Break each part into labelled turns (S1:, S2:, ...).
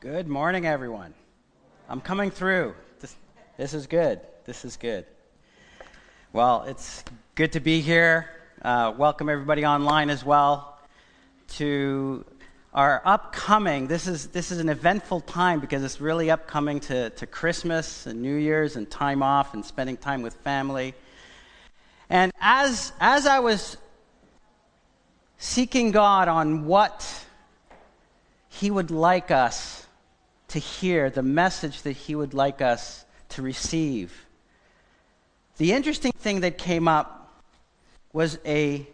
S1: Good morning, everyone. I'm coming through. This, this is good. This is good. Well, it's good to be here. Uh, welcome everybody online as well to our upcoming. This is this is an eventful time because it's really upcoming to, to Christmas and New Year's and time off and spending time with family. And as as I was seeking God on what He would like us to hear, the message that He would like us to receive. The interesting thing that came up was a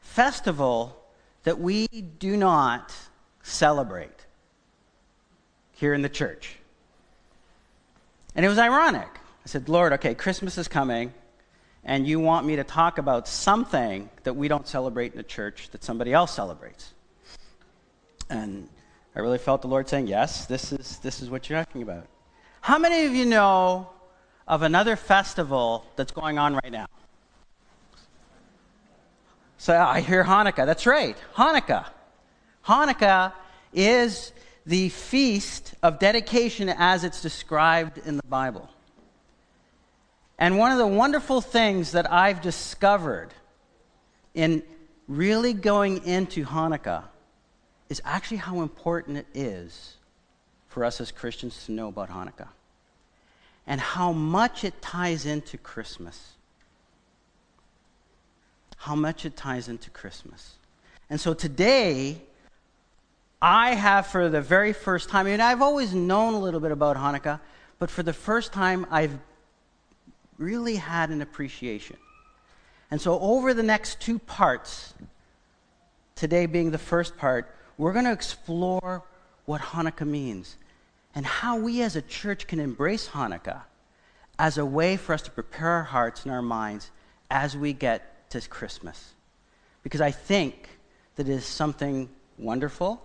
S1: festival that we do not celebrate here in the church. And it was ironic. I said, Lord, okay, Christmas is coming, and you want me to talk about something that we don't celebrate in the church that somebody else celebrates. And I really felt the Lord saying, Yes, this is, this is what you're talking about. How many of you know of another festival that's going on right now? So I hear Hanukkah. That's right, Hanukkah. Hanukkah is the feast of dedication as it's described in the Bible. And one of the wonderful things that I've discovered in really going into Hanukkah is actually how important it is for us as Christians to know about Hanukkah and how much it ties into Christmas. How much it ties into Christmas. And so today, I have for the very first time, I mean, I've always known a little bit about Hanukkah, but for the first time, I've really had an appreciation. And so, over the next two parts, today being the first part, we're going to explore what Hanukkah means and how we as a church can embrace Hanukkah as a way for us to prepare our hearts and our minds as we get to Christmas. Because I think that it is something wonderful,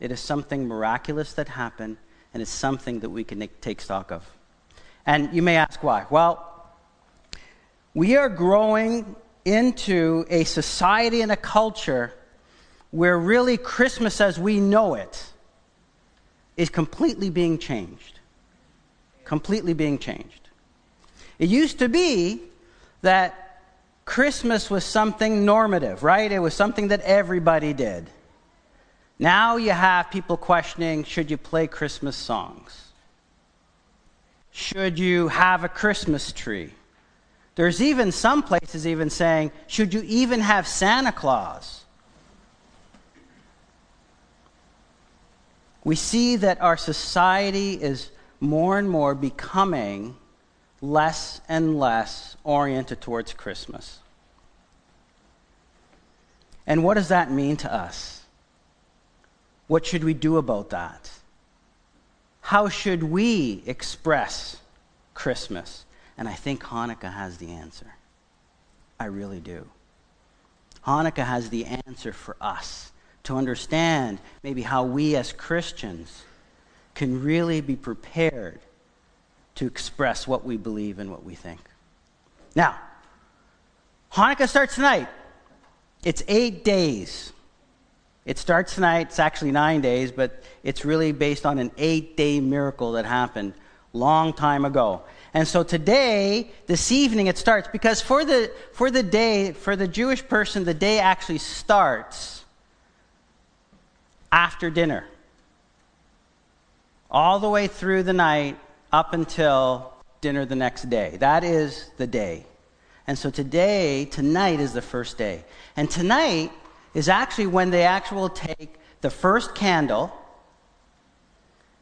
S1: it is something miraculous that happened, and it's something that we can take stock of. And you may ask why. Well, we are growing into a society and a culture where really Christmas as we know it is completely being changed. Completely being changed. It used to be that Christmas was something normative, right? It was something that everybody did. Now you have people questioning should you play Christmas songs? Should you have a Christmas tree? There's even some places even saying, should you even have Santa Claus? We see that our society is more and more becoming less and less oriented towards Christmas. And what does that mean to us? What should we do about that? How should we express Christmas? And I think Hanukkah has the answer. I really do. Hanukkah has the answer for us to understand maybe how we as Christians can really be prepared to express what we believe and what we think. Now, Hanukkah starts tonight. It's eight days. It starts tonight. It's actually nine days, but it's really based on an eight day miracle that happened long time ago. And so today, this evening, it starts because for the, for the day, for the Jewish person, the day actually starts after dinner, all the way through the night up until dinner the next day. That is the day. And so today, tonight is the first day. And tonight is actually when they actually take the first candle,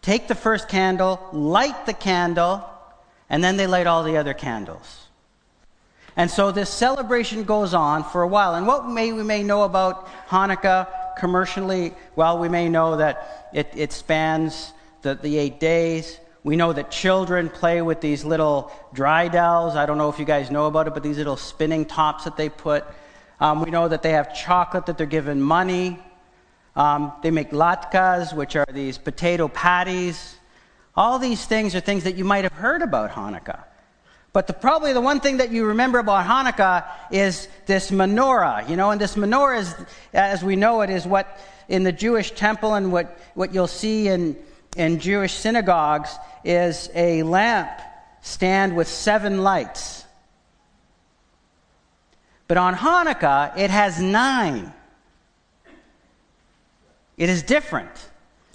S1: take the first candle, light the candle, and then they light all the other candles. And so this celebration goes on for a while. And what may, we may know about Hanukkah commercially, well, we may know that it, it spans the, the eight days. We know that children play with these little dreidels. I don't know if you guys know about it, but these little spinning tops that they put. Um, we know that they have chocolate that they're given money. Um, they make latkes, which are these potato patties. All these things are things that you might have heard about Hanukkah. But the, probably the one thing that you remember about Hanukkah is this menorah, you know, and this menorah is, as we know it, is what in the Jewish temple and what, what you'll see in, in Jewish synagogues is a lamp stand with seven lights. But on Hanukkah, it has nine. It is different.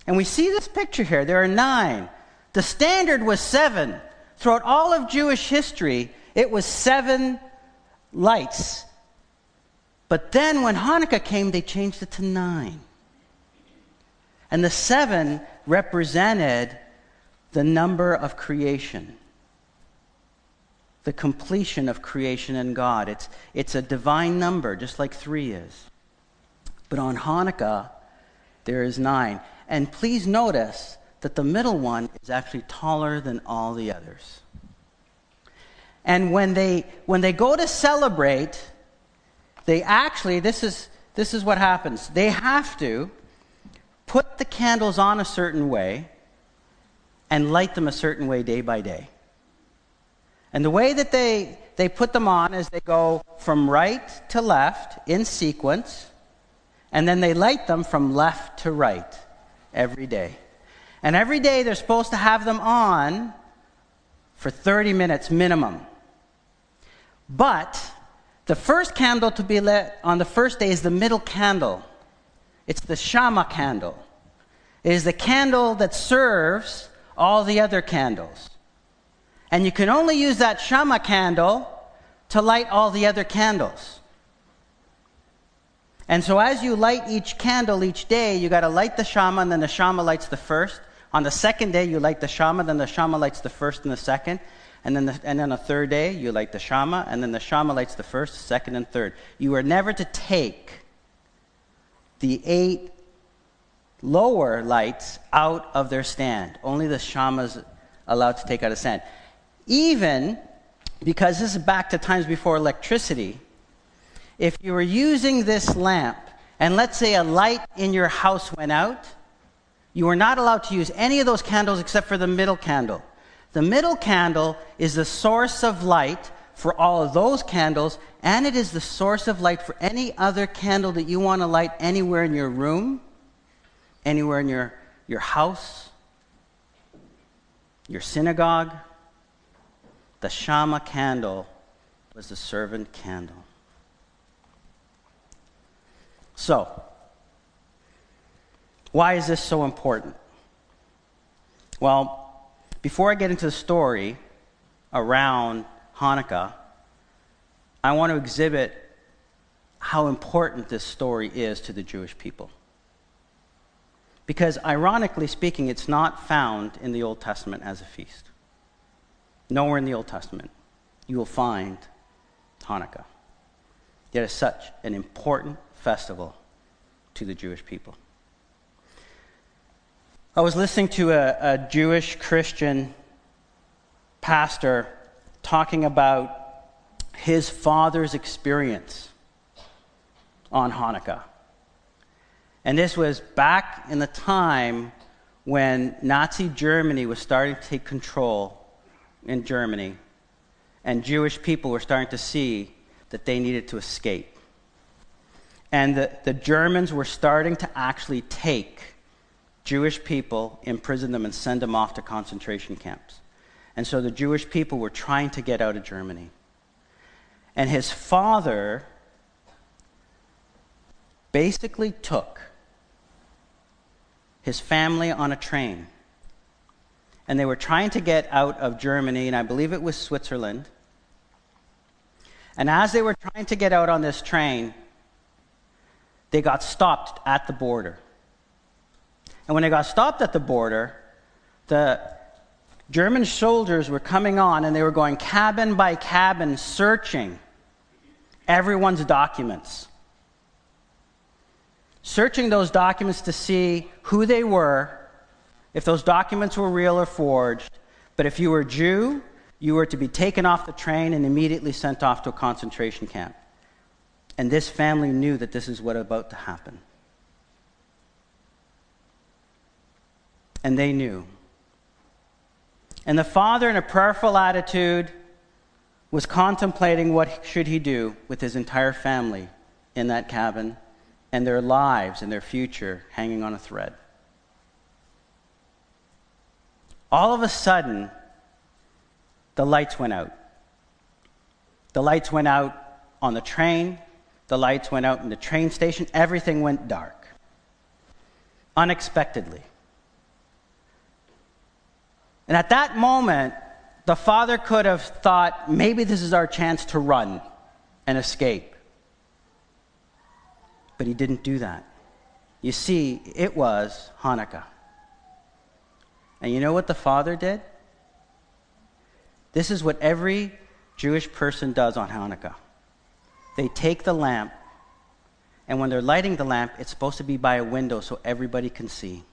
S1: And we see this picture here. There are nine. The standard was seven. Throughout all of Jewish history, it was seven lights. But then when Hanukkah came, they changed it to nine. And the seven represented the number of creation, the completion of creation in God. It's, it's a divine number, just like three is. But on Hanukkah, there is nine. And please notice that the middle one is actually taller than all the others. And when they, when they go to celebrate, they actually, this is, this is what happens. They have to put the candles on a certain way and light them a certain way day by day. And the way that they, they put them on is they go from right to left in sequence, and then they light them from left to right every day. And every day they're supposed to have them on for 30 minutes minimum. But the first candle to be lit on the first day is the middle candle. It's the Shama candle. It is the candle that serves all the other candles. And you can only use that Shama candle to light all the other candles. And so as you light each candle each day, you got to light the Shama, and then the Shama lights the first. On the second day, you light the Shama, then the Shama lights the first and the second. And then, the, and then the third day, you light the Shama, and then the Shama lights the first, second, and third. You are never to take the eight lower lights out of their stand. Only the Shama's allowed to take out a stand. Even because this is back to times before electricity, if you were using this lamp, and let's say a light in your house went out, you are not allowed to use any of those candles except for the middle candle. The middle candle is the source of light for all of those candles, and it is the source of light for any other candle that you want to light anywhere in your room, anywhere in your, your house, your synagogue. The Shama candle was the servant candle. So, why is this so important? Well, before I get into the story around Hanukkah, I want to exhibit how important this story is to the Jewish people. Because, ironically speaking, it's not found in the Old Testament as a feast. Nowhere in the Old Testament you will find Hanukkah. Yet it's such an important festival to the Jewish people. I was listening to a, a Jewish Christian pastor talking about his father's experience on Hanukkah. And this was back in the time when Nazi Germany was starting to take control in Germany, and Jewish people were starting to see that they needed to escape. And the, the Germans were starting to actually take Jewish people, imprison them, and send them off to concentration camps. And so the Jewish people were trying to get out of Germany. And his father basically took his family on a train. And they were trying to get out of Germany, and I believe it was Switzerland. And as they were trying to get out on this train, they got stopped at the border. And when they got stopped at the border, the German soldiers were coming on and they were going cabin by cabin searching everyone's documents. Searching those documents to see who they were, if those documents were real or forged. But if you were Jew, you were to be taken off the train and immediately sent off to a concentration camp. And this family knew that this is what was about to happen. And they knew. And the father, in a prayerful attitude, was contemplating what should he do with his entire family in that cabin and their lives and their future hanging on a thread. all of a sudden, the lights went out. The lights went out on the train, the lights went out in the train station, everything went dark. Unexpectedly. And at that moment, the father could have thought, maybe this is our chance to run and escape. But he didn't do that. You see, it was Hanukkah. And you know what the father did? This is what every Jewish person does on Hanukkah. They take the lamp, and when they're lighting the lamp, it's supposed to be by a window so everybody can see.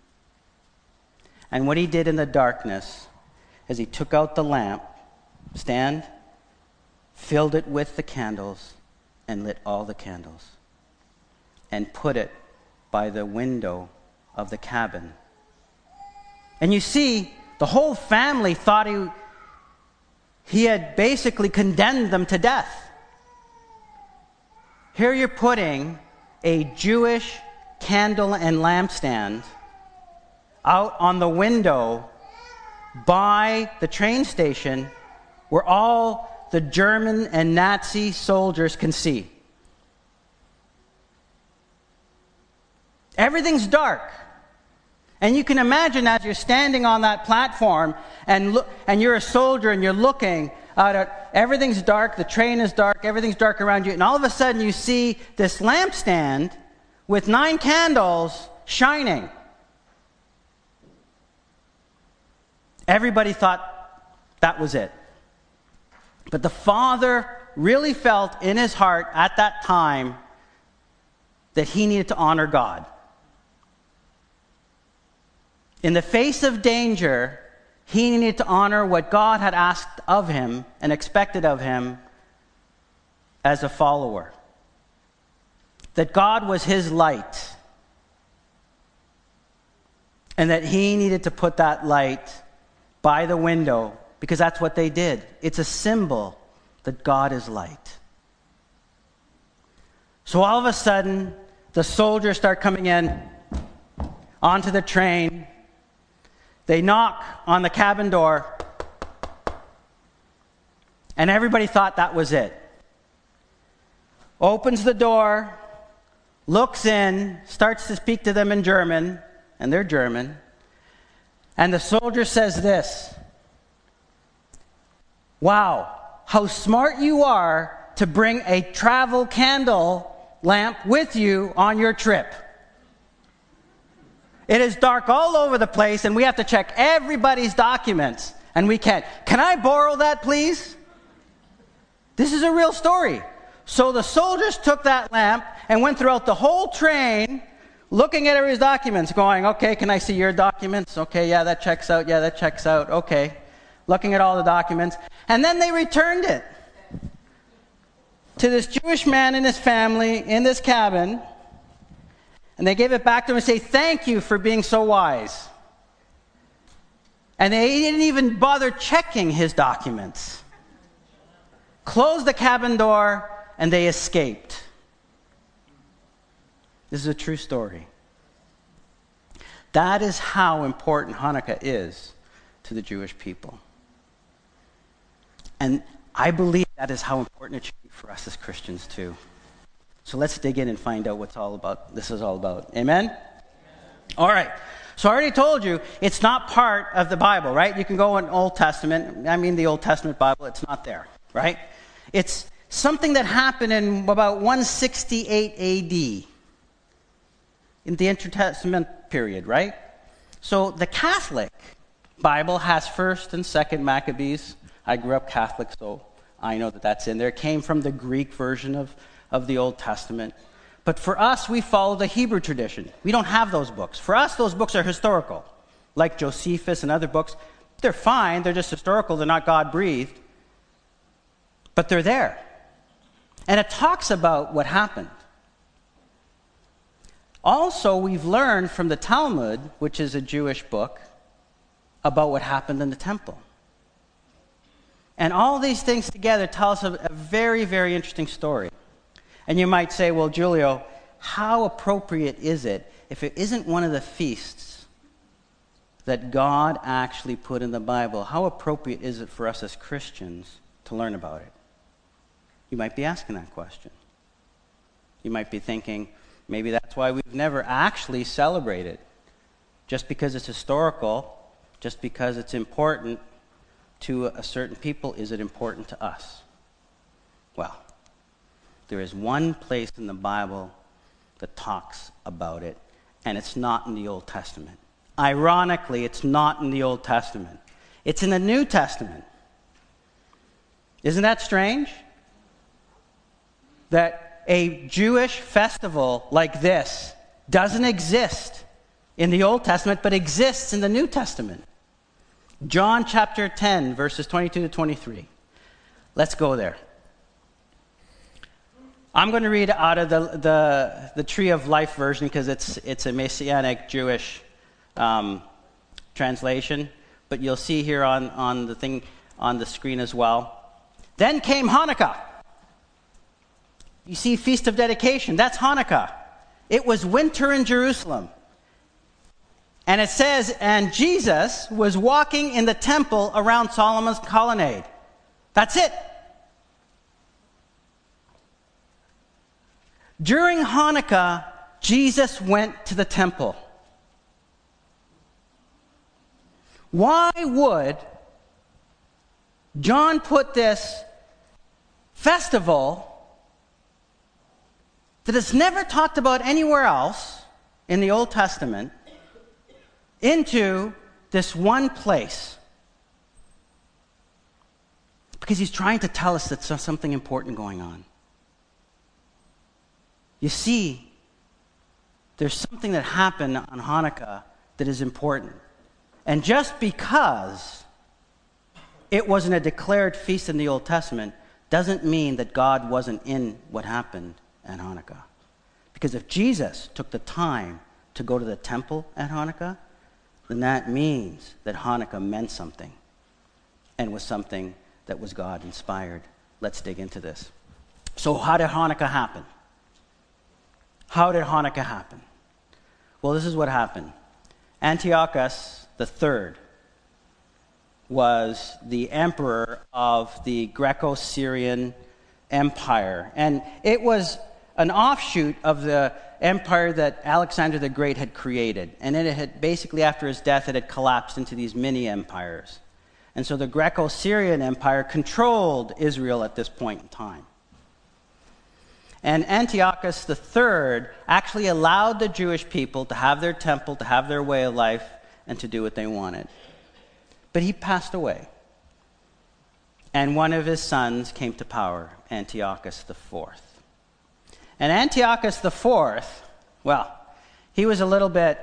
S1: And what he did in the darkness is he took out the lamp, stand, filled it with the candles, and lit all the candles, and put it by the window of the cabin. And you see, the whole family thought he, he had basically condemned them to death. Here you're putting a Jewish candle and lampstand out on the window by the train station where all the German and Nazi soldiers can see. Everything's dark. And you can imagine as you're standing on that platform and, look, and you're a soldier and you're looking out at everything's dark, the train is dark, everything's dark around you, and all of a sudden you see this lampstand with nine candles shining. Everybody thought that was it. But the father really felt in his heart at that time that he needed to honor God. In the face of danger, he needed to honor what God had asked of him and expected of him as a follower. That God was his light. And that he needed to put that light by the window because that's what they did. It's a symbol that God is light. So all of a sudden, the soldiers start coming in onto the train. They knock on the cabin door, and everybody thought that was it. Opens the door, looks in, starts to speak to them in German, and they're German. And the soldier says this Wow, how smart you are to bring a travel candle lamp with you on your trip. It is dark all over the place, and we have to check everybody's documents, and we can't. Can I borrow that, please? This is a real story. So the soldiers took that lamp and went throughout the whole train looking at everybody's documents, going, okay, can I see your documents? Okay, yeah, that checks out. Yeah, that checks out. Okay. Looking at all the documents. And then they returned it to this Jewish man and his family in this cabin. And they gave it back to him and say, thank you for being so wise. And they didn't even bother checking his documents. Closed the cabin door and they escaped. This is a true story. That is how important Hanukkah is to the Jewish people. And I believe that is how important it should be for us as Christians too. So let's dig in and find out what's all about this is all about. Amen? Amen. All right. So I already told you it's not part of the Bible, right? You can go in Old Testament. I mean the Old Testament Bible, it's not there, right? It's something that happened in about 168 AD in the intertestament period, right? So the Catholic Bible has first and second Maccabees. I grew up Catholic, so I know that that's in there. It came from the Greek version of, of the Old Testament. But for us, we follow the Hebrew tradition. We don't have those books. For us, those books are historical, like Josephus and other books. They're fine, they're just historical, they're not God breathed. But they're there. And it talks about what happened. Also, we've learned from the Talmud, which is a Jewish book, about what happened in the temple. And all these things together tell us a, a very, very interesting story. And you might say, well, Julio, how appropriate is it if it isn't one of the feasts that God actually put in the Bible, how appropriate is it for us as Christians to learn about it? You might be asking that question. You might be thinking, maybe that's why we've never actually celebrated. Just because it's historical, just because it's important to a certain people, is it important to us? Well, there is one place in the Bible that talks about it, and it's not in the Old Testament. Ironically, it's not in the Old Testament, it's in the New Testament. Isn't that strange? That a Jewish festival like this doesn't exist in the Old Testament, but exists in the New Testament. John chapter 10, verses 22 to 23. Let's go there. I'm going to read out of the, the, the Tree of Life version because it's, it's a Messianic Jewish um, translation, but you'll see here on, on the thing on the screen as well. Then came Hanukkah. You see, Feast of Dedication, that's Hanukkah. It was winter in Jerusalem. And it says, and Jesus was walking in the temple around Solomon's colonnade. That's it. During Hanukkah, Jesus went to the temple. Why would John put this festival that is never talked about anywhere else in the Old Testament into this one place? Because he's trying to tell us that there's something important going on. You see, there's something that happened on Hanukkah that is important. And just because it wasn't a declared feast in the Old Testament doesn't mean that God wasn't in what happened at Hanukkah. Because if Jesus took the time to go to the temple at Hanukkah, then that means that Hanukkah meant something and was something that was God inspired. Let's dig into this. So, how did Hanukkah happen? How did Hanukkah happen? Well, this is what happened. Antiochus third was the emperor of the Greco Syrian Empire. And it was an offshoot of the empire that Alexander the Great had created. And it had basically, after his death, it had collapsed into these mini empires. And so the Greco Syrian Empire controlled Israel at this point in time. And Antiochus III actually allowed the Jewish people to have their temple, to have their way of life, and to do what they wanted. But he passed away. And one of his sons came to power, Antiochus IV. And Antiochus IV, well, he was a little bit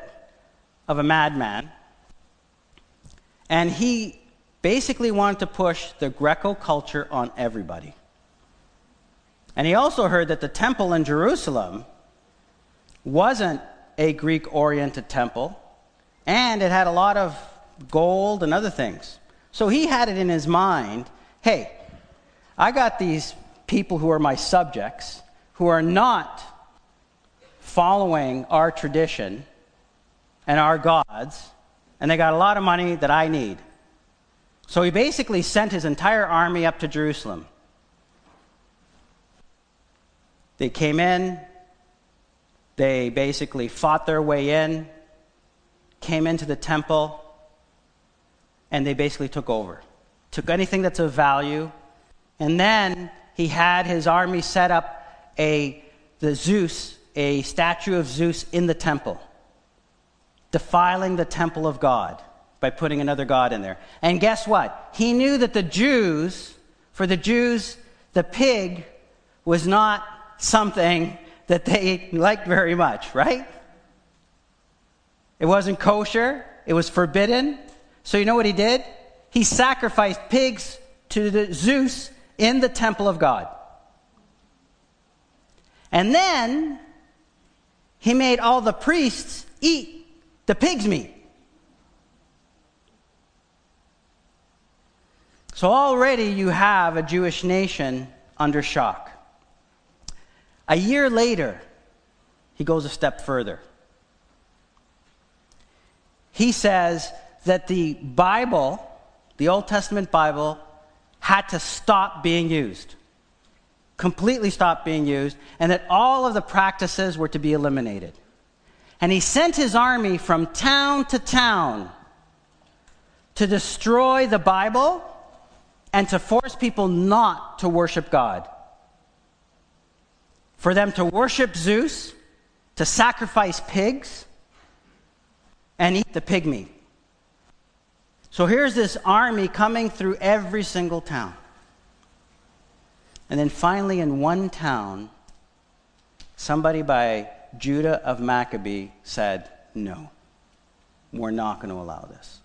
S1: of a madman. And he basically wanted to push the Greco culture on everybody. And he also heard that the temple in Jerusalem wasn't a Greek oriented temple, and it had a lot of gold and other things. So he had it in his mind hey, I got these people who are my subjects who are not following our tradition and our gods, and they got a lot of money that I need. So he basically sent his entire army up to Jerusalem. They came in, they basically fought their way in, came into the temple and they basically took over. Took anything that's of value. And then he had his army set up a the Zeus, a statue of Zeus in the temple, defiling the temple of God by putting another god in there. And guess what? He knew that the Jews, for the Jews, the pig was not something that they liked very much, right? It wasn't kosher, it was forbidden. So you know what he did? He sacrificed pigs to the Zeus in the temple of God. And then he made all the priests eat the pig's meat. So already you have a Jewish nation under shock. A year later, he goes a step further he says that the Bible, the Old Testament Bible, had to stop being used. Completely stop being used, and that all of the practices were to be eliminated. And he sent his army from town to town to destroy the Bible and to force people not to worship God. For them to worship Zeus, to sacrifice pigs, and eat the pig. So here's this army coming through every single town. And then finally, in one town, somebody by Judah of Maccabee said, No, we're not going to allow this.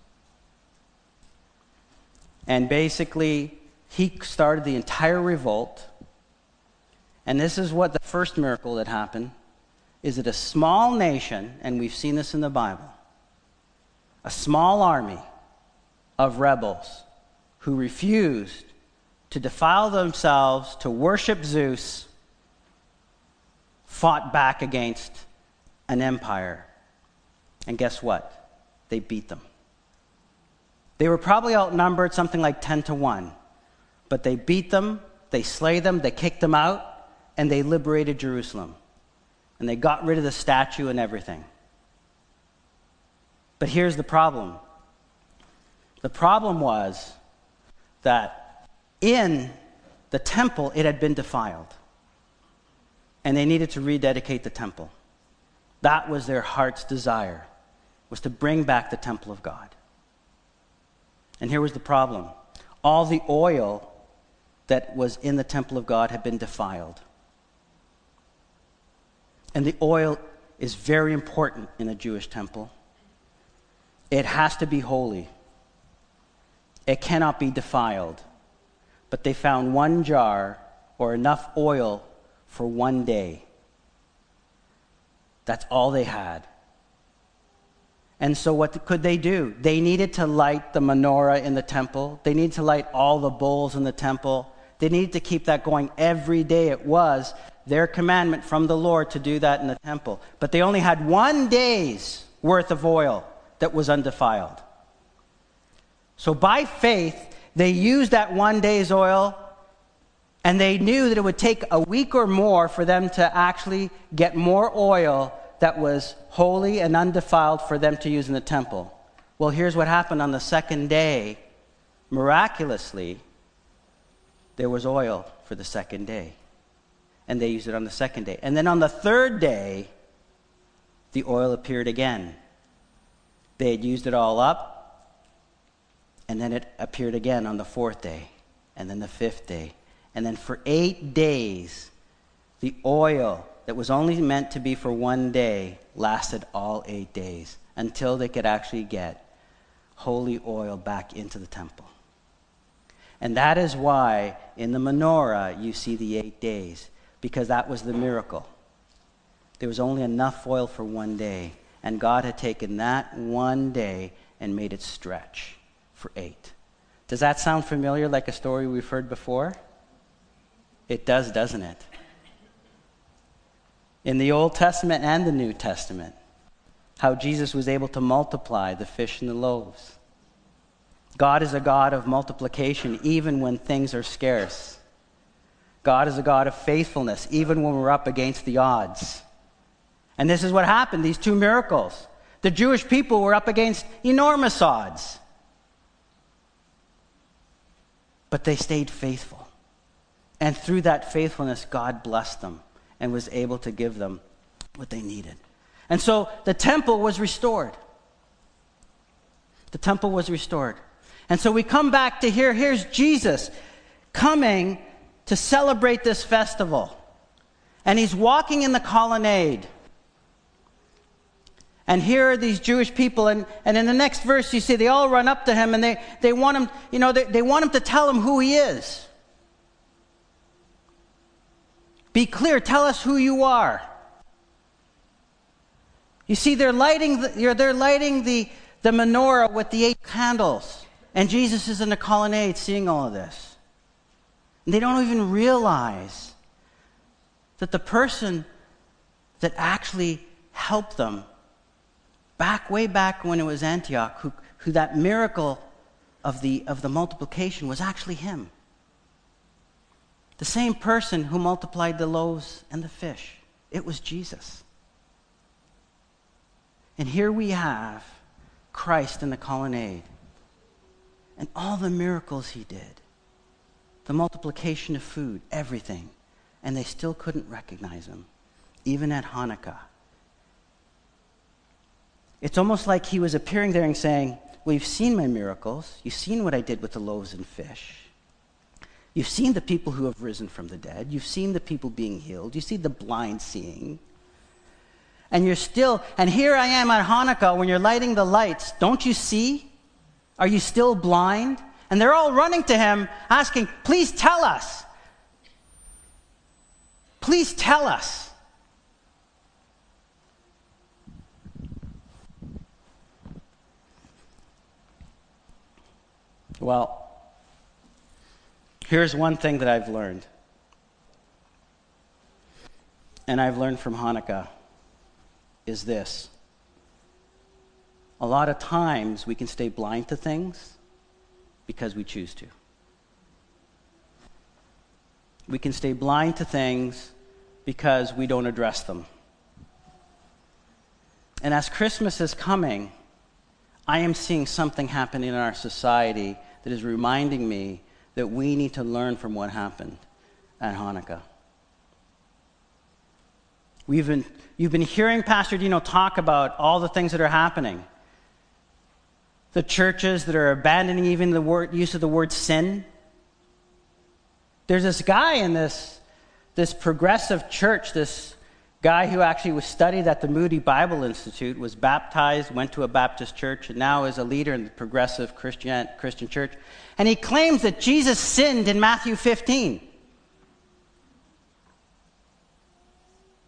S1: And basically, he started the entire revolt. And this is what the first miracle that happened is that a small nation, and we've seen this in the Bible, a small army of rebels who refused to defile themselves, to worship Zeus, fought back against an empire. And guess what? They beat them. They were probably outnumbered something like 10 to 1. But they beat them, they slay them, they kicked them out, and they liberated Jerusalem. And they got rid of the statue and everything. But here's the problem the problem was that in the temple it had been defiled. And they needed to rededicate the temple. That was their heart's desire, was to bring back the temple of God. And here was the problem all the oil that was in the temple of God had been defiled. And the oil is very important in a Jewish temple. It has to be holy, it cannot be defiled. But they found one jar or enough oil for one day. That's all they had. And so, what could they do? They needed to light the menorah in the temple, they needed to light all the bowls in the temple. They needed to keep that going every day. It was their commandment from the Lord to do that in the temple. But they only had one day's worth of oil that was undefiled. So, by faith, they used that one day's oil, and they knew that it would take a week or more for them to actually get more oil that was holy and undefiled for them to use in the temple. Well, here's what happened on the second day. Miraculously, there was oil for the second day. And they used it on the second day. And then on the third day, the oil appeared again. They had used it all up, and then it appeared again on the fourth day, and then the fifth day. And then for eight days, the oil that was only meant to be for one day lasted all eight days until they could actually get holy oil back into the temple. And that is why in the menorah you see the eight days, because that was the miracle. There was only enough oil for one day, and God had taken that one day and made it stretch for eight. Does that sound familiar like a story we've heard before? It does, doesn't it? in the Old Testament and the New Testament how Jesus was able to multiply the fish and the loaves. God is a God of multiplication even when things are scarce. God is a God of faithfulness even when we're up against the odds. And this is what happened these two miracles. The Jewish people were up against enormous odds. But they stayed faithful. And through that faithfulness, God blessed them and was able to give them what they needed. And so the temple was restored. The temple was restored. And so we come back to here. Here's Jesus coming to celebrate this festival. And he's walking in the colonnade. And here are these Jewish people, and, and in the next verse, you see they all run up to him and they, they want him, you know, they, they want him to tell him who he is. Be clear. Tell us who you are. You see, they're lighting the, they're lighting the, the menorah with the eight candles. And Jesus is in the colonnade seeing all of this. And they don't even realize that the person that actually helped them back way back when it was Antioch who, who that miracle of the, of the multiplication was actually him. The same person who multiplied the loaves and the fish. It was Jesus. And here we have Christ in the colonnade and all the miracles he did the multiplication of food, everything. And they still couldn't recognize him, even at Hanukkah. It's almost like he was appearing there and saying, Well, you've seen my miracles. You've seen what I did with the loaves and fish. You've seen the people who have risen from the dead. You've seen the people being healed. You see the blind seeing. And you're still, and here I am at Hanukkah when you're lighting the lights. Don't you see? Are you still blind? And they're all running to him, asking, Please tell us. Please tell us. Well, here's one thing that I've learned. And I've learned from Hanukkah is this. A lot of times we can stay blind to things because we choose to. We can stay blind to things because we don't address them. And as Christmas is coming, I am seeing something happening in our society that is reminding me that we need to learn from what happened at Hanukkah. We've been, you've been hearing Pastor Dino talk about all the things that are happening. The churches that are abandoning even the word, use of the word sin. There's this guy in this, this progressive church, this guy who actually was studied at the Moody Bible Institute, was baptized, went to a Baptist church, and now is a leader in the progressive Christian, Christian church. And he claims that Jesus sinned in Matthew 15.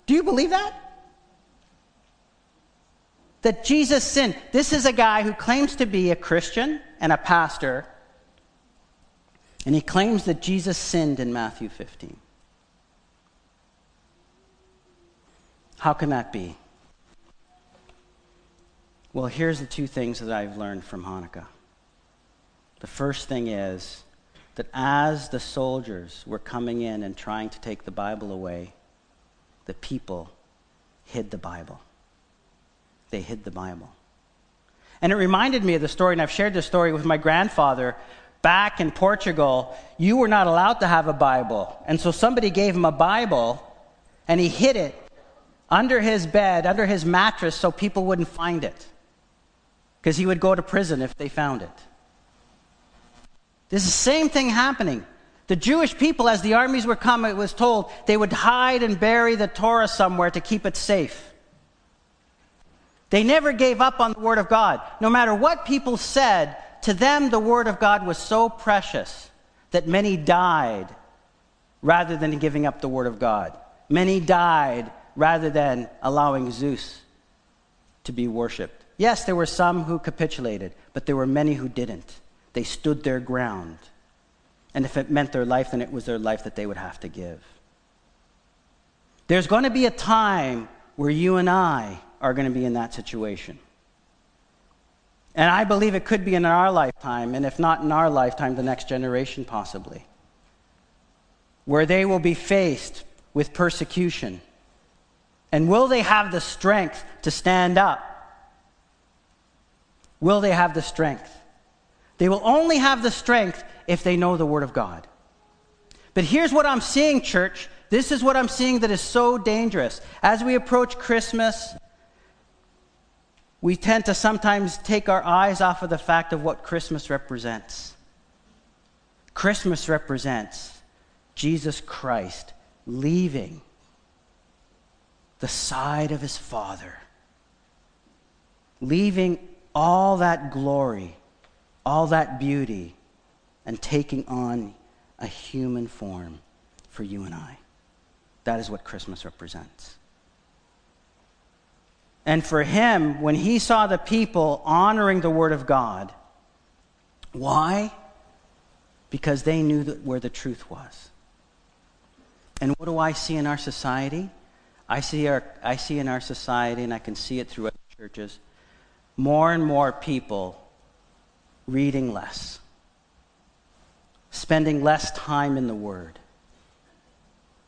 S1: Do you believe that? That Jesus sinned. This is a guy who claims to be a Christian and a pastor, and he claims that Jesus sinned in Matthew 15. How can that be? Well, here's the two things that I've learned from Hanukkah. The first thing is that as the soldiers were coming in and trying to take the Bible away, the people hid the Bible. They hid the Bible. And it reminded me of the story, and I've shared this story with my grandfather. Back in Portugal, you were not allowed to have a Bible. And so somebody gave him a Bible, and he hid it under his bed, under his mattress, so people wouldn't find it. Because he would go to prison if they found it. There's the same thing happening. The Jewish people, as the armies were coming, it was told they would hide and bury the Torah somewhere to keep it safe. They never gave up on the Word of God. No matter what people said, to them the Word of God was so precious that many died rather than giving up the Word of God. Many died rather than allowing Zeus to be worshiped. Yes, there were some who capitulated, but there were many who didn't. They stood their ground. And if it meant their life, then it was their life that they would have to give. There's going to be a time where you and I are going to be in that situation. And I believe it could be in our lifetime, and if not in our lifetime, the next generation possibly, where they will be faced with persecution and will they have the strength to stand up? Will they have the strength? They will only have the strength if they know the Word of God. But here's what I'm seeing, church. This is what I'm seeing that is so dangerous. As we approach Christmas, we tend to sometimes take our eyes off of the fact of what Christmas represents. Christmas represents Jesus Christ leaving the side of his Father, leaving all that glory, all that beauty, and taking on a human form for you and I. That is what Christmas represents. And for him, when he saw the people honoring the Word of God, why? Because they knew where the truth was. And what do I see in our society? I see, our, I see in our society, and I can see it through other churches, more and more people reading less, spending less time in the Word.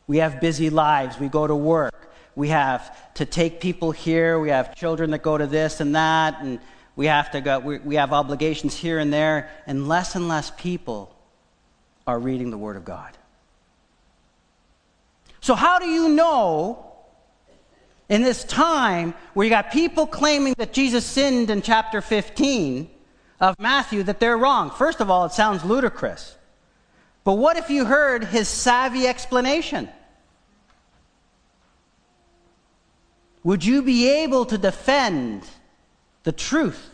S1: We have busy lives. We go to work. We have to take people here. We have children that go to this and that. And we have to go, we, we have obligations here and there. And less and less people are reading the Word of God. So, how do you know in this time where you got people claiming that Jesus sinned in chapter 15 of Matthew that they're wrong? First of all, it sounds ludicrous. But what if you heard his savvy explanation? Would you be able to defend the truth?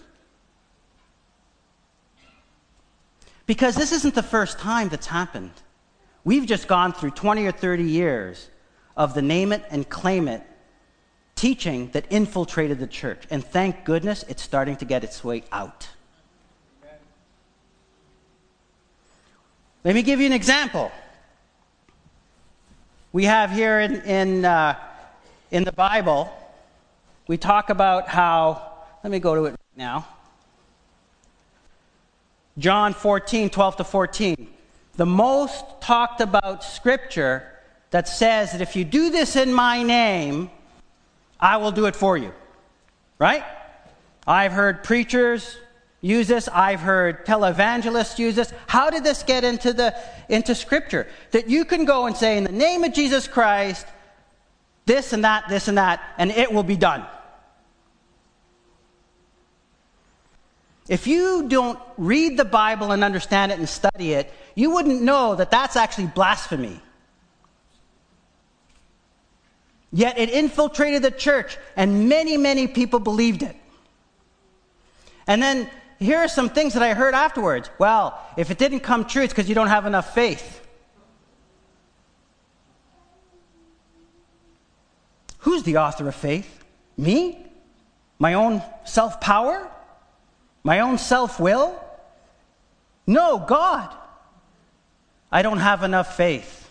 S1: Because this isn't the first time that's happened. We've just gone through 20 or 30 years of the name it and claim it teaching that infiltrated the church. And thank goodness it's starting to get its way out. Let me give you an example. We have here in, in uh, in the Bible, we talk about how, let me go to it right now. John 14, 12 to 14. The most talked about scripture that says that if you do this in my name, I will do it for you. Right? I've heard preachers use this. I've heard televangelists use this. How did this get into the into scripture? That you can go and say in the name of Jesus Christ, this and that, this and that, and it will be done. If you don't read the Bible and understand it and study it, you wouldn't know that that's actually blasphemy. Yet it infiltrated the church, and many, many people believed it. And then here are some things that I heard afterwards. Well, if it didn't come true, it's because you don't have enough faith. Who's the author of faith? Me? My own self power? My own self will? No, God. I don't have enough faith.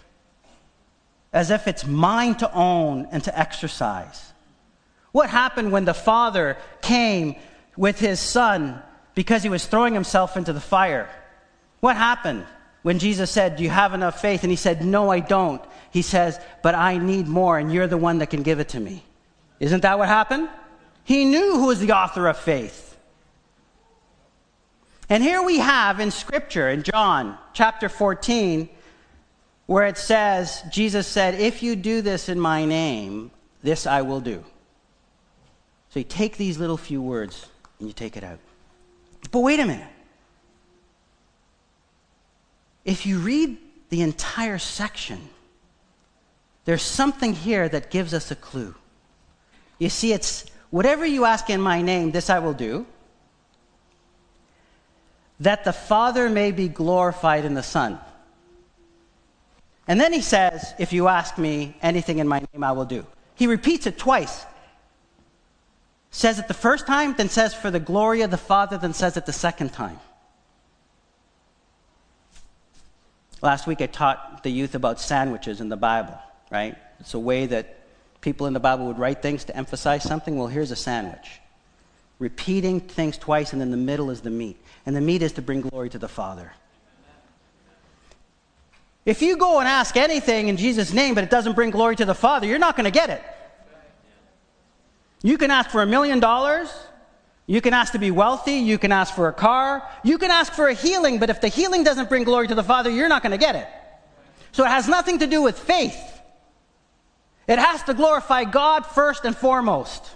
S1: As if it's mine to own and to exercise. What happened when the father came with his son because he was throwing himself into the fire? What happened when Jesus said, Do you have enough faith? And he said, No, I don't he says, But I need more, and you're the one that can give it to me. Isn't that what happened? He knew who was the author of faith. And here we have in Scripture, in John chapter 14, where it says, Jesus said, If you do this in my name, this I will do. So you take these little few words and you take it out. But wait a minute. If you read the entire section, there's something here that gives us a clue. You see, it's whatever you ask in my name, this I will do, that the Father may be glorified in the Son. And then he says, If you ask me anything in my name, I will do. He repeats it twice. Says it the first time, then says for the glory of the Father, then says it the second time. Last week I taught the youth about sandwiches in the Bible right? It's a way that people in the Bible would write things to emphasize something. Well, here's a sandwich. Repeating things twice, and then the middle is the meat. And the meat is to bring glory to the Father. If you go and ask anything in Jesus' name, but it doesn't bring glory to the Father, you're not going to get it. You can ask for a million dollars. You can ask to be wealthy. You can ask for a car. You can ask for a healing, but if the healing doesn't bring glory to the Father, you're not going to get it. So it has nothing to do with faith. It has to glorify God first and foremost.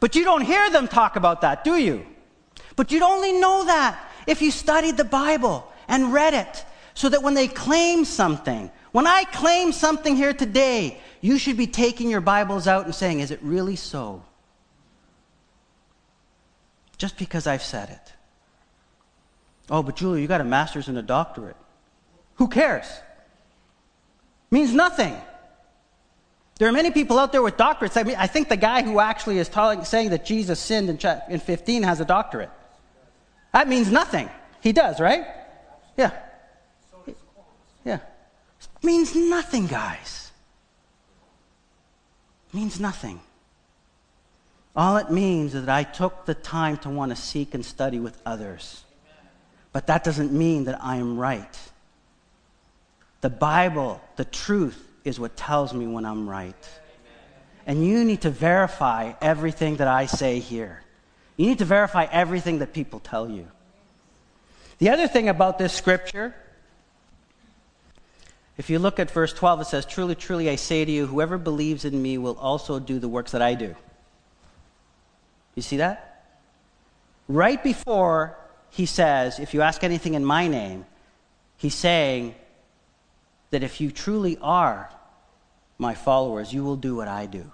S1: But you don't hear them talk about that, do you? But you'd only know that if you studied the Bible and read it, so that when they claim something, when I claim something here today, you should be taking your Bibles out and saying, Is it really so? Just because I've said it. Oh, but Julia, you got a master's and a doctorate. Who cares? Means nothing. There are many people out there with doctorates. I mean, I think the guy who actually is telling, saying that Jesus sinned in, in 15 has a doctorate. That means nothing. He does, right? Yeah. Yeah. Means nothing, guys. It means nothing. All it means is that I took the time to want to seek and study with others. But that doesn't mean that I am right. The Bible, the truth, is what tells me when I'm right. And you need to verify everything that I say here. You need to verify everything that people tell you. The other thing about this scripture, if you look at verse 12, it says, Truly, truly, I say to you, whoever believes in me will also do the works that I do. You see that? Right before he says, If you ask anything in my name, he's saying that if you truly are my followers, you will do what I do.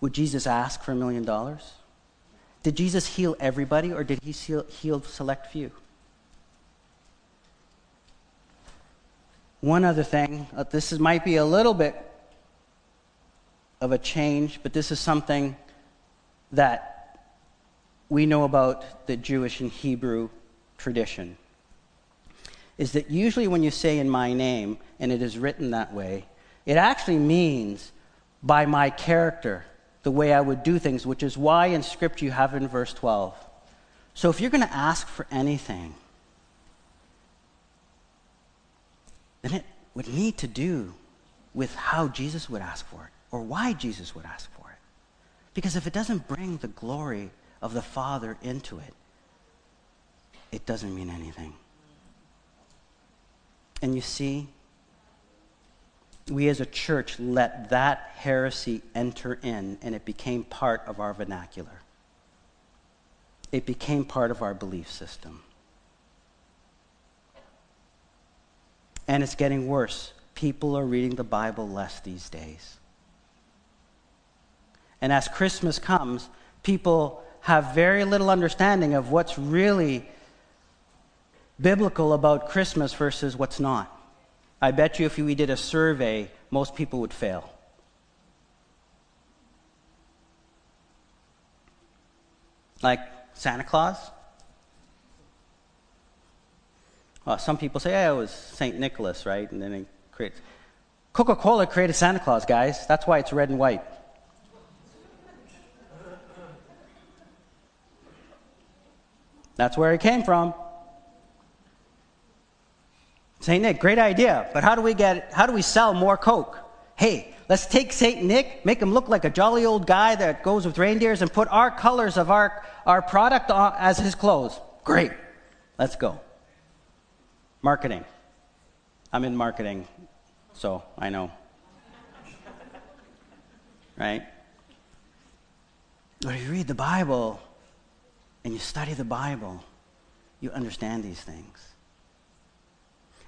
S1: Would Jesus ask for a million dollars? Did Jesus heal everybody or did he heal, select few? One other thing, uh, this is, might be a little bit of a change, but this is something that we know about the Jewish and Hebrew tradition. Is that usually when you say in my name, and it is written that way, it actually means by my character, the way I would do things, which is why in Scripture you have in verse 12. So if you're going to ask for anything, then it would need to do with how Jesus would ask for it or why Jesus would ask for it. Because if it doesn't bring the glory of the Father into it, it doesn't mean anything. And you see, we as a church let that heresy enter in, and it became part of our vernacular. It became part of our belief system. And it's getting worse. People are reading the Bible less these days. And as Christmas comes, people have very little understanding of what's really biblical about Christmas versus what's not. I bet you if we did a survey, most people would fail. Like Santa Claus? Well, some people say, yeah, it was St. Nicholas, right? And then they create. Coca Cola created Santa Claus, guys. That's why it's red and white. That's where it came from. St. Nick, great idea, but how do we get how do we sell more Coke? Hey, let's take St. Nick, make him look like a jolly old guy that goes with reindeers and put our colors of our, our product on, as his clothes. Great. Let's go. Marketing. I'm in marketing, so I know. right? But if you read the Bible and you study the Bible, you understand these things.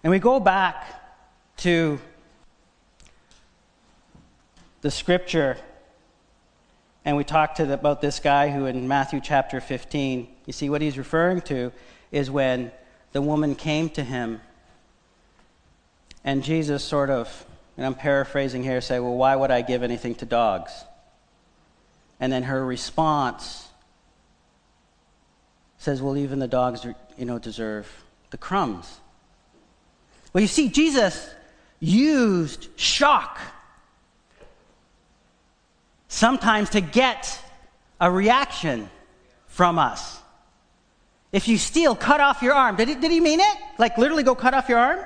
S1: And we go back to the scripture and we talked the, about this guy who in Matthew chapter 15, you see what he's referring to is when the woman came to him and Jesus sort of, and I'm paraphrasing here, say, Well, why would I give anything to dogs? And then her response says, Well, even the dogs, you know, deserve the crumbs. Well, you see, Jesus used shock sometimes to get a reaction from us. If you steal, cut off your arm. Did he, did he mean it? Like literally go cut off your arm?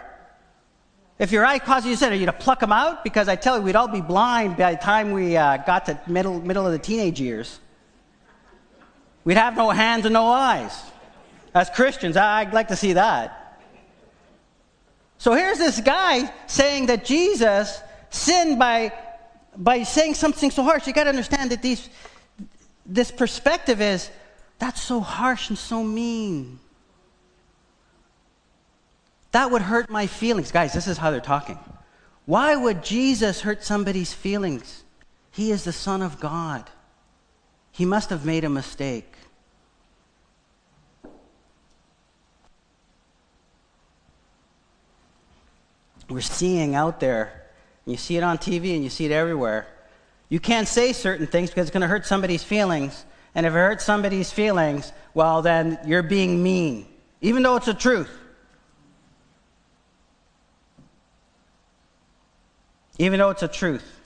S1: If your eye causes you sin, are you to pluck them out? Because I tell you, we'd all be blind by the time we uh, got to middle, middle of the teenage years. We'd have no hands and no eyes. As Christians, I'd like to see that. So here's this guy saying that Jesus sinned by, by saying something so harsh. You got to understand that these, this perspective is that's so harsh and so mean. That would hurt my feelings. Guys, this is how they're talking. Why would Jesus hurt somebody's feelings? He is the Son of God. He must have made a mistake. we're seeing out there. You see it on TV and you see it everywhere. You can't say certain things because it's going to hurt somebody's feelings. And if it hurts somebody's feelings, well, then you're being mean, even though it's the truth. Even though it's a truth.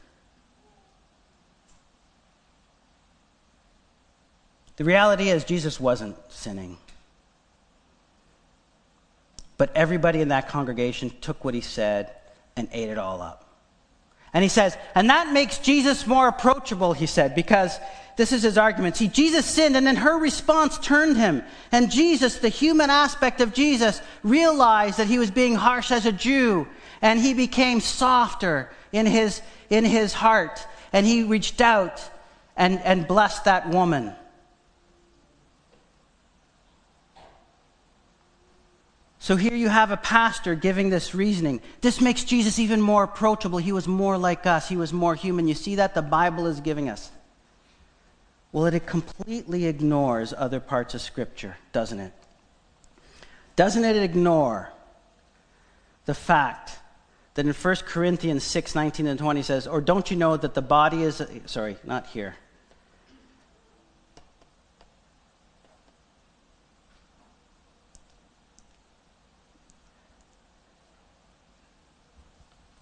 S1: The reality is, Jesus wasn't sinning. But everybody in that congregation took what he said and ate it all up. And he says, and that makes Jesus more approachable, he said, because this is his argument. See, Jesus sinned, and then her response turned him. And Jesus, the human aspect of Jesus, realized that he was being harsh as a Jew, and he became softer in his, in his heart. And he reached out and, and blessed that woman. So here you have a pastor giving this reasoning. This makes Jesus even more approachable. He was more like us, he was more human. You see that? The Bible is giving us. Well, it completely ignores other parts of Scripture, doesn't it? Doesn't it ignore the fact that in 1 Corinthians 6 19 and 20 says, Or don't you know that the body is, sorry, not here.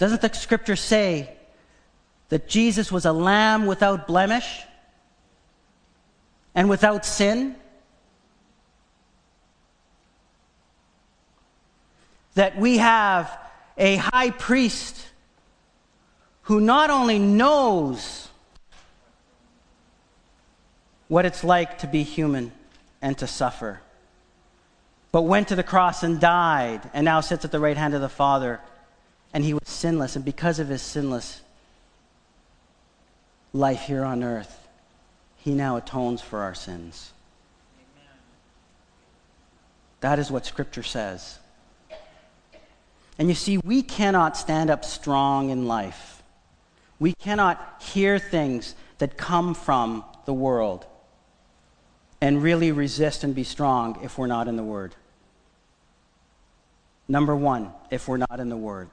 S1: Doesn't the scripture say that Jesus was a lamb without blemish and without sin? That we have a high priest who not only knows what it's like to be human and to suffer, but went to the cross and died and now sits at the right hand of the Father and he was sinless. And because of his sinless life here on earth, he now atones for our sins. Amen. That is what Scripture says. And you see, we cannot stand up strong in life. We cannot hear things that come from the world and really resist and be strong if we're not in the Word. Number one, if we're not in the Word.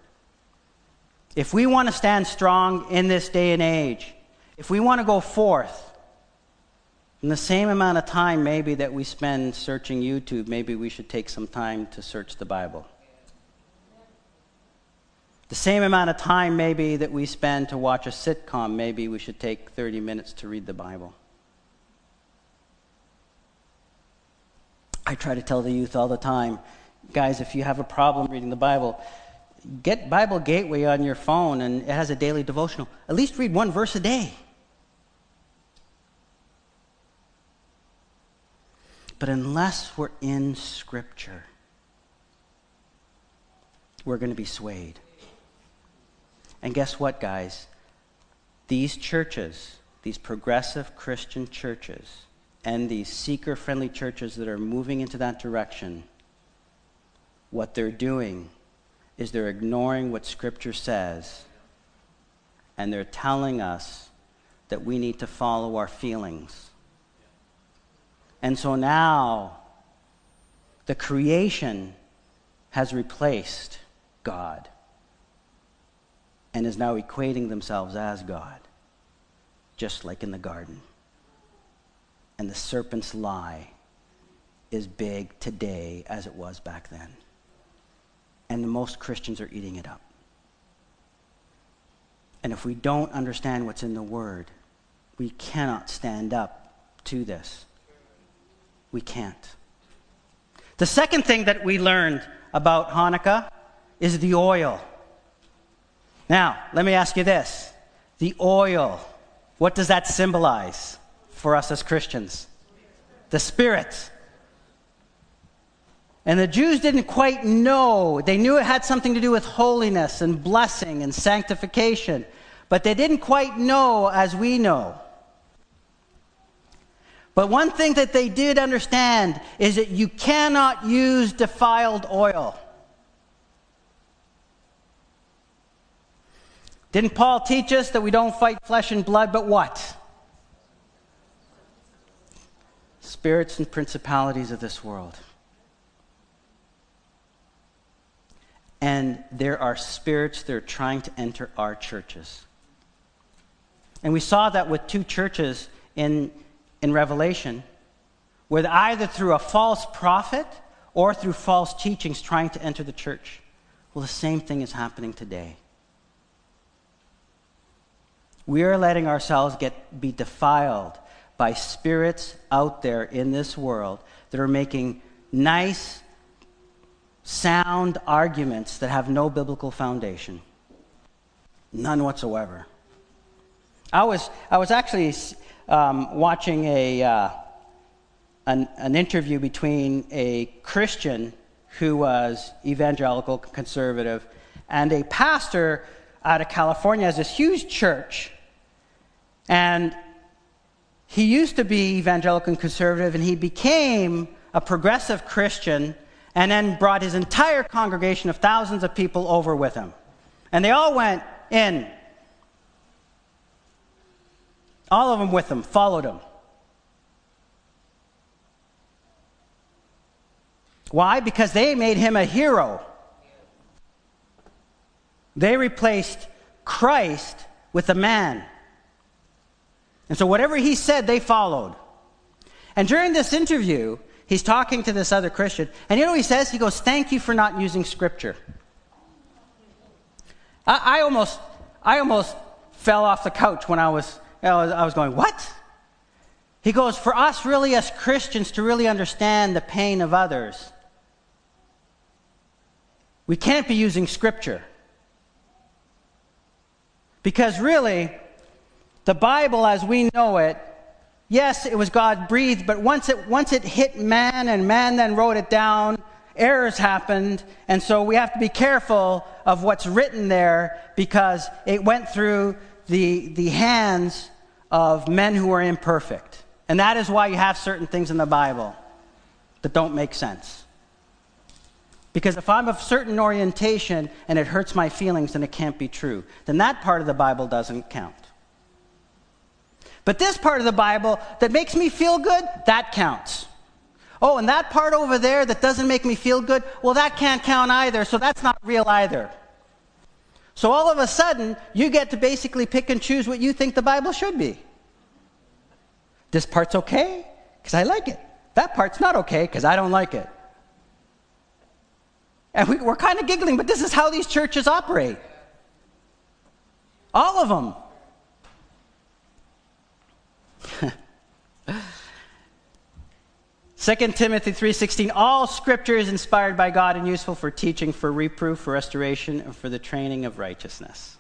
S1: If we want to stand strong in this day and age, if we want to go forth, in the same amount of time maybe that we spend searching YouTube, maybe we should take some time to search the Bible. The same amount of time maybe that we spend to watch a sitcom, maybe we should take 30 minutes to read the Bible. I try to tell the youth all the time, guys, if you have a problem reading the Bible, get Bible Gateway on your phone and it has a daily devotional. At least read one verse a day. But unless we're in Scripture, we're going to be swayed. And guess what, guys? These churches, these progressive Christian churches, and these seeker friendly churches that are moving into that direction, what they're doing is they're ignoring what Scripture says and they're telling us that we need to follow our feelings. And so now the creation has replaced God and is now equating themselves as God, just like in the garden. And the serpent's lie is big today as it was back then and the most Christians are eating it up. And if we don't understand what's in the Word, we cannot stand up to this. We can't. The second thing that we learned about Hanukkah is the oil. Now, let me ask you this the oil, what does that symbolize for us as Christians? The Spirit. And the Jews didn't quite know. They knew it had something to do with holiness and blessing and sanctification, but they didn't quite know as we know. But one thing that they did understand is that you cannot use defiled oil. Didn't Paul teach us that we don't fight flesh and blood, but what? Spirits and principalities of this world. And there are spirits that are trying to enter our churches. And we saw that with two churches in, in Revelation, where either through a false prophet or through false teachings trying to enter the church. Well, the same thing is happening today. We are letting ourselves get, be defiled by spirits out there in this world that are making nice sound arguments that have no biblical foundation. None whatsoever. I was, I was actually um, watching a, uh, an, an interview between a Christian who was evangelical, conservative, and a pastor out of California has this huge church. And he used to be evangelical and conservative, and he became a progressive Christian and then brought his entire congregation of thousands of people over with him. And they all went in. All of them with him, followed him. Why? Because they made him a hero. They replaced Christ with a man. And so whatever he said, they followed. And during this interview, he's talking to this other Christian, and you know what he says? He goes, Thank you for not using scripture. I, I almost, I almost fell off the couch when I was, I was, I was going, What? He goes, For us, really, as Christians, to really understand the pain of others, we can't be using scripture. Because really, the Bible as we know it, yes, it was God breathed, but once it, once it hit man and man then wrote it down, errors happened. And so we have to be careful of what's written there because it went through the, the hands of men who are imperfect. And that is why you have certain things in the Bible that don't make sense. Because if I'm of certain orientation and it hurts my feelings, then it can't be true. Then that part of the Bible doesn't count. But this part of the Bible that makes me feel good, that counts. Oh, and that part over there that doesn't make me feel good, well, that can't count either, so that's not real either. So all of a sudden, you get to basically pick and choose what you think the Bible should be. This part's okay, because I like it. That part's not okay, because I don't like it. And we, we're kind of giggling, but this is how these churches operate. All of them. 2 Timothy 3:16 All scripture is inspired by God and useful for teaching, for reproof, for restoration, and for the training of righteousness.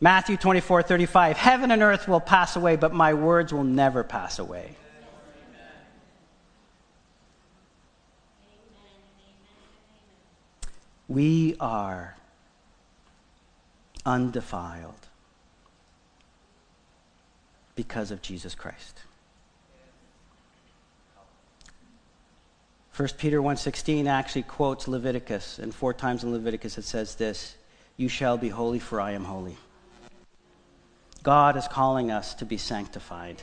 S1: Matthew 24:35 Heaven and earth will pass away, but my words will never pass away. We are undefiled because of Jesus Christ. 1 Peter 1:16 actually quotes Leviticus and four times in Leviticus it says this, you shall be holy for I am holy. God is calling us to be sanctified.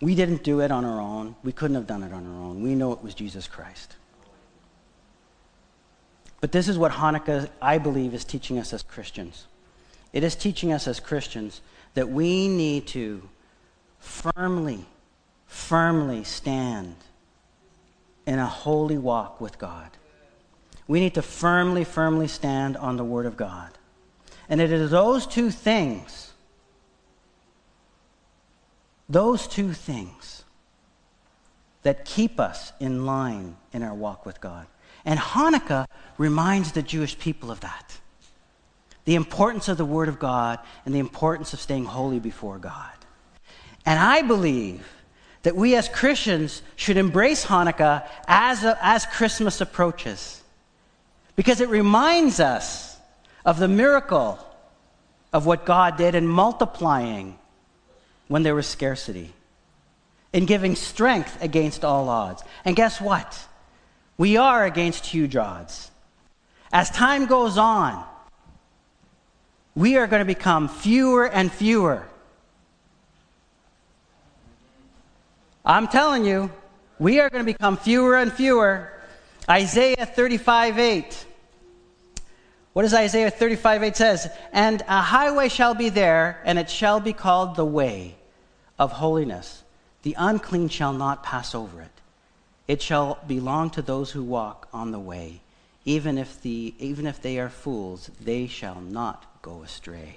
S1: We didn't do it on our own. We couldn't have done it on our own. We know it was Jesus Christ. But this is what Hanukkah, I believe, is teaching us as Christians. It is teaching us as Christians that we need to firmly, firmly stand in a holy walk with God. We need to firmly, firmly stand on the Word of God. And it is those two things, those two things, that keep us in line in our walk with God. And Hanukkah reminds the Jewish people of that the importance of the Word of God and the importance of staying holy before God. And I believe that we as Christians should embrace Hanukkah as, a, as Christmas approaches because it reminds us of the miracle of what God did in multiplying when there was scarcity, in giving strength against all odds. And guess what? We are against huge odds. As time goes on, we are going to become fewer and fewer. I'm telling you, we are going to become fewer and fewer. Isaiah 35 8. What does Isaiah 35 8 says? And a highway shall be there, and it shall be called the way of holiness. The unclean shall not pass over it. It shall belong to those who walk on the way. Even if, the, even if they are fools, they shall not go astray.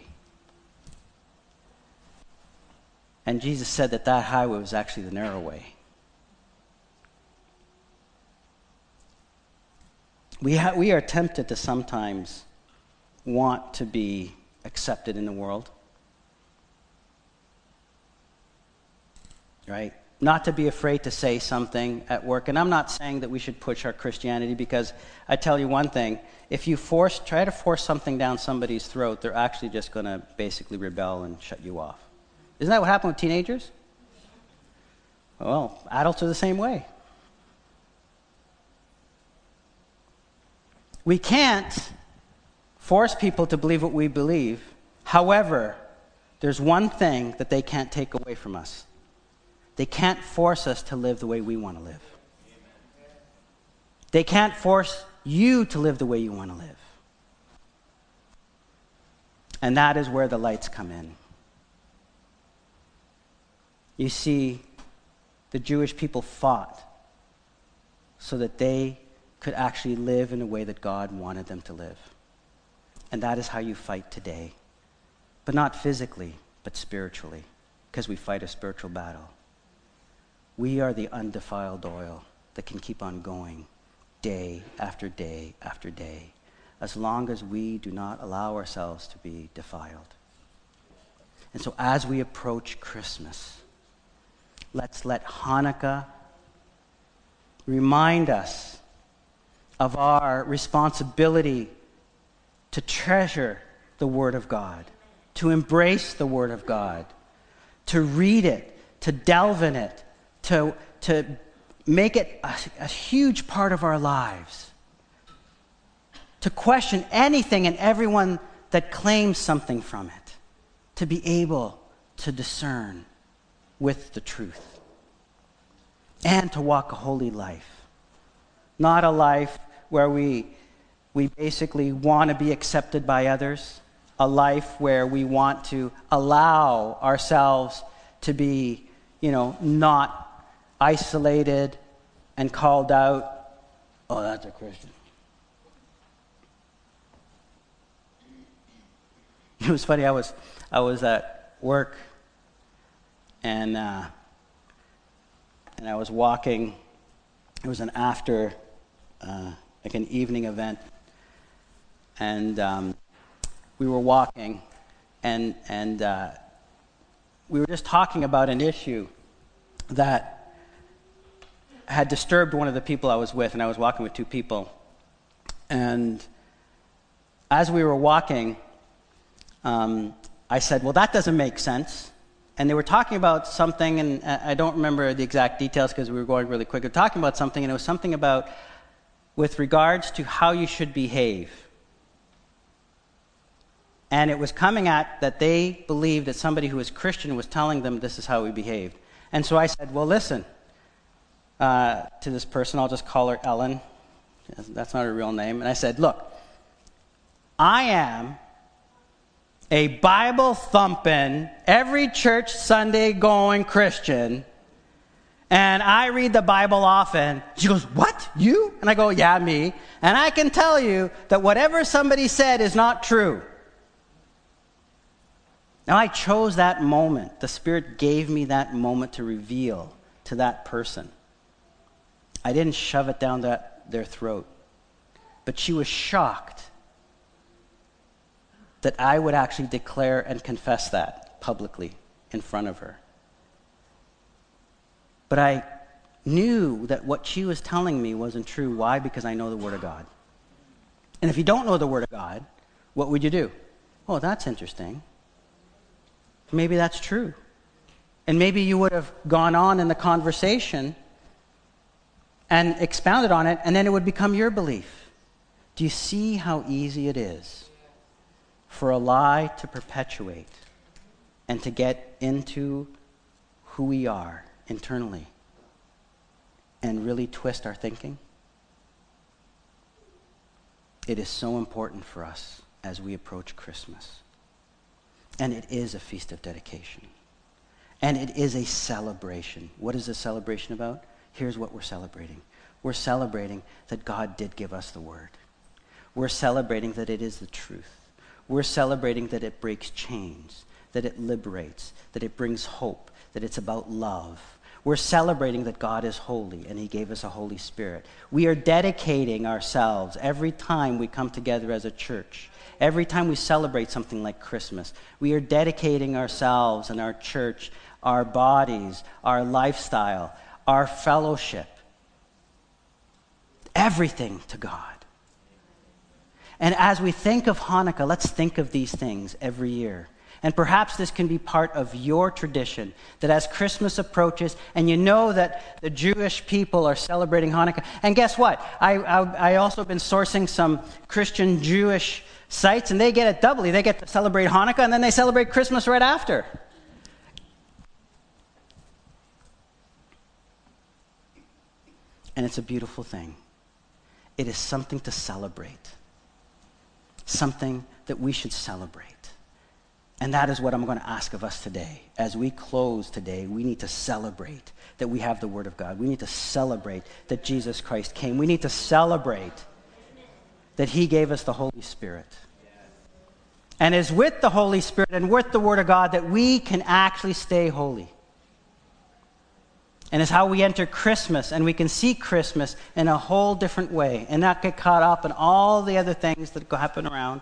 S1: And Jesus said that that highway was actually the narrow way. we, ha- we are tempted to sometimes want to be accepted in the world. Right? Not to be afraid to say something at work. And I'm not saying that we should push our Christianity because I tell you one thing if you force, try to force something down somebody's throat, they're actually just going to basically rebel and shut you off. Isn't that what happened with teenagers? Well, adults are the same way. We can't force people to believe what we believe. However, there's one thing that they can't take away from us they can't force us to live the way we want to live. They can't force you to live the way you want to live. And that is where the lights come in. You see, the Jewish people fought so that they could actually live in a way that God wanted them to live. And that is how you fight today. But not physically, but spiritually, because we fight a spiritual battle. We are the undefiled oil that can keep on going day after day after day, as long as we do not allow ourselves to be defiled. And so, as we approach Christmas, let's let Hanukkah remind us of our responsibility to treasure the Word of God, to embrace the Word of God, to read it, to delve in it, to, to make it a, a huge part of our lives, to question anything and everyone that claims something from it, to be able to discern with the truth, and to walk a holy life. Not a life where we, we basically want to be accepted by others, a life where we want to allow ourselves to be, you know, not isolated and called out. Oh, that's a Christian. It was funny. I was I was at work, and uh, and I was walking. It was an after, uh, like an evening event, and um, we were walking, and and uh, we were just talking about an issue that had disturbed one of the people I was with, and I was walking with two people. And as we were walking, um, I said, Well, that doesn't make sense. And they were talking about something, and I don't remember the exact details because we were going really quick. They were talking about something, and it was something about with regards to how you should behave. And it was coming at that they believed that somebody who was Christian was telling them this is how we behaved. And so I said, Well, listen, uh, to this person. I'll just call her Ellen. That's not her real name. And I said, Look, I am a Bible thumping, every church Sunday going Christian, and I read the Bible often. She goes, What? You? And I go, Yeah, me. And I can tell you that whatever somebody said is not true. Now, I chose that moment. The Spirit gave me that moment to reveal to that person. I didn't shove it down that, their throat. But she was shocked that I would actually declare and confess that publicly in front of her. But I knew that what she was telling me wasn't true. Why? Because I know the Word of God. And if you don't know the Word of God, what would you do? Oh, that's interesting. Maybe that's true. And maybe you would have gone on in the conversation and expounded on it, and then it would become your belief. Do you see how easy it is for a lie to perpetuate and to get into who we are internally and really twist our thinking? It is so important for us as we approach Christmas. And it is a feast of dedication. And it is a celebration. What is a celebration about? Here's what we're celebrating we're celebrating that God did give us the word. We're celebrating that it is the truth. We're celebrating that it breaks chains, that it liberates, that it brings hope, that it's about love. we're celebrating that God is holy and He gave us a Holy Spirit. We are dedicating ourselves every time we come together as a church. Every time we celebrate something like Christmas, we are dedicating ourselves and our church, our bodies, our lifestyle, our fellowship, everything to God. And as we think of Hanukkah, let's think of these things every year. And perhaps this can be part of your tradition that as Christmas approaches, and you know that the Jewish people are celebrating Hanukkah. And guess what? I, I, I also been sourcing some Christian Jewish sites, and they get it doubly. They get to celebrate Hanukkah, and then they celebrate Christmas right after. And it's a beautiful thing. It is something to celebrate, something that we should celebrate. And that is what I'm going to ask of us today. As we close today, we need to celebrate that we have the Word of God. We need to celebrate that Jesus Christ came. We need to celebrate that He gave us the Holy Spirit. And it's with the Holy Spirit and with the Word of God that we can actually stay holy. And it's how we enter Christmas and we can see Christmas in a whole different way and not get caught up in all the other things that go happen around.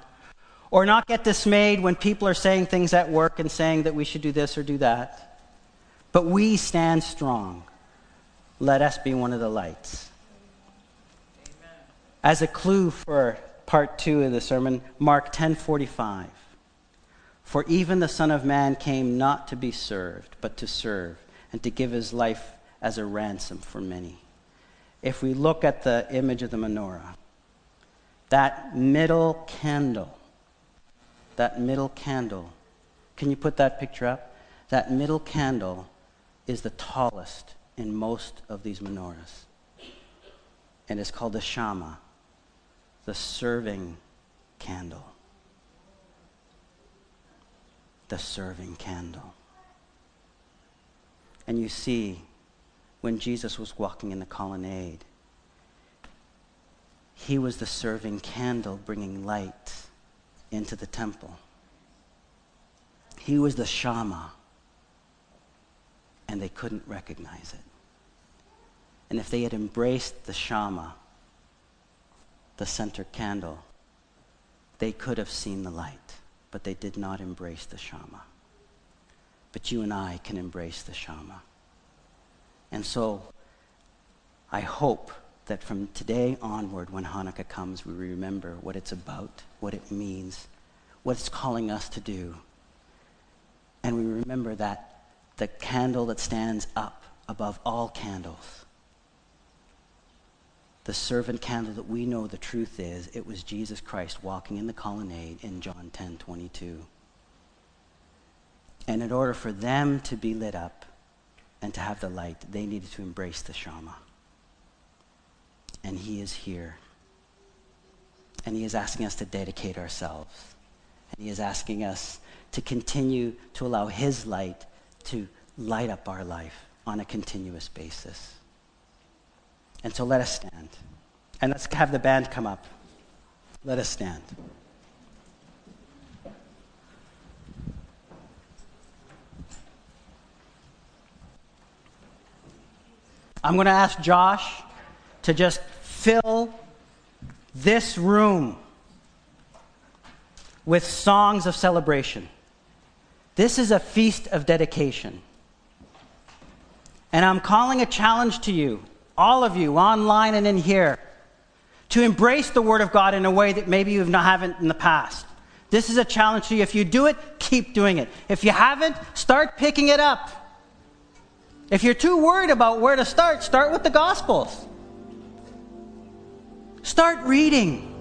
S1: Or not get dismayed when people are saying things at work and saying that we should do this or do that. But we stand strong. Let us be one of the lights. Amen. As a clue for part two of the sermon, Mark 10:45. For even the Son of Man came not to be served, but to serve, and to give his life as a ransom for many. If we look at the image of the menorah, that middle candle that middle candle. Can you put that picture up? That middle candle is the tallest in most of these menorahs. And it's called the Shama, the serving candle. The serving candle. And you see, when Jesus was walking in the colonnade, he was the serving candle bringing light into the temple. He was the Shama, and they couldn't recognize it. And if they had embraced the Shama, the center candle, they could have seen the light, but they did not embrace the Shama. But you and I can embrace the Shama. And so I hope that from today onward, when Hanukkah comes, we remember what it's about, what it means, what it's calling us to do. And we remember that the candle that stands up above all candles, the servant candle that we know the truth is, it was Jesus Christ walking in the colonnade in John 10 22. And in order for them to be lit up and to have the light, they needed to embrace the Shama and He is here. And He is asking us to dedicate ourselves. And He is asking us to continue to allow His light to light up our life on a continuous basis. And so let us stand. And let's have the band come up. Let us stand. I'm going to ask Josh to just fill this room with songs of celebration. This is a feast of dedication. And I'm calling a challenge to you, all of you, online and in here, to embrace the Word of God in a way that maybe you haven't in the past. This is a challenge to you. If you do it, keep doing it. If you haven't, start picking it up. If you're too worried about where to start, start with the Gospels. Start reading.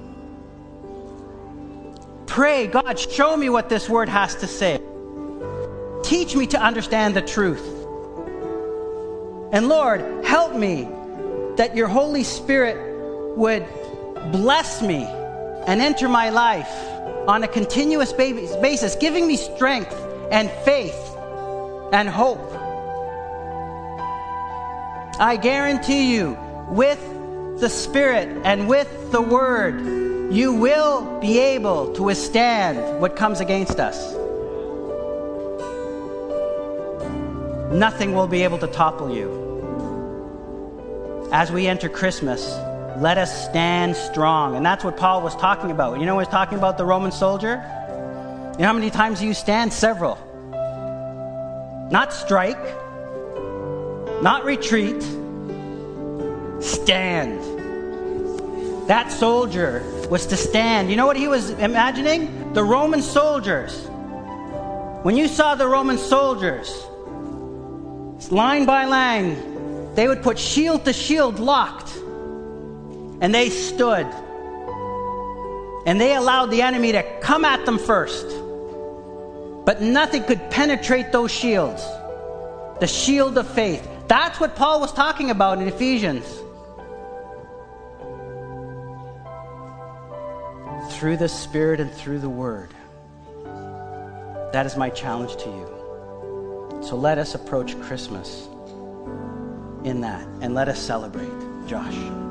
S1: Pray, God, show me what this word has to say. Teach me to understand the truth. And Lord, help me that your Holy Spirit would bless me and enter my life on a continuous basis, giving me strength and faith and hope. I guarantee you, with the Spirit and with the Word, you will be able to withstand what comes against us. nothing will be able to topple you. As we enter Christmas, let us stand strong. And that's what Paul was talking about. You know, he was talking about the Roman soldier. You know how many times you stand? Several. Not strike, not retreat, stand. That soldier was to stand. You know what he was imagining? The Roman soldiers. When you saw the Roman soldiers, line by line, they would put shield to shield locked. And they stood. And they allowed the enemy to come at them first. But nothing could penetrate those shields. The shield of faith. That's what Paul was talking about in Ephesians. Through the Spirit and through the Word. That is my challenge to you. So let us approach Christmas in that and let us celebrate. Josh.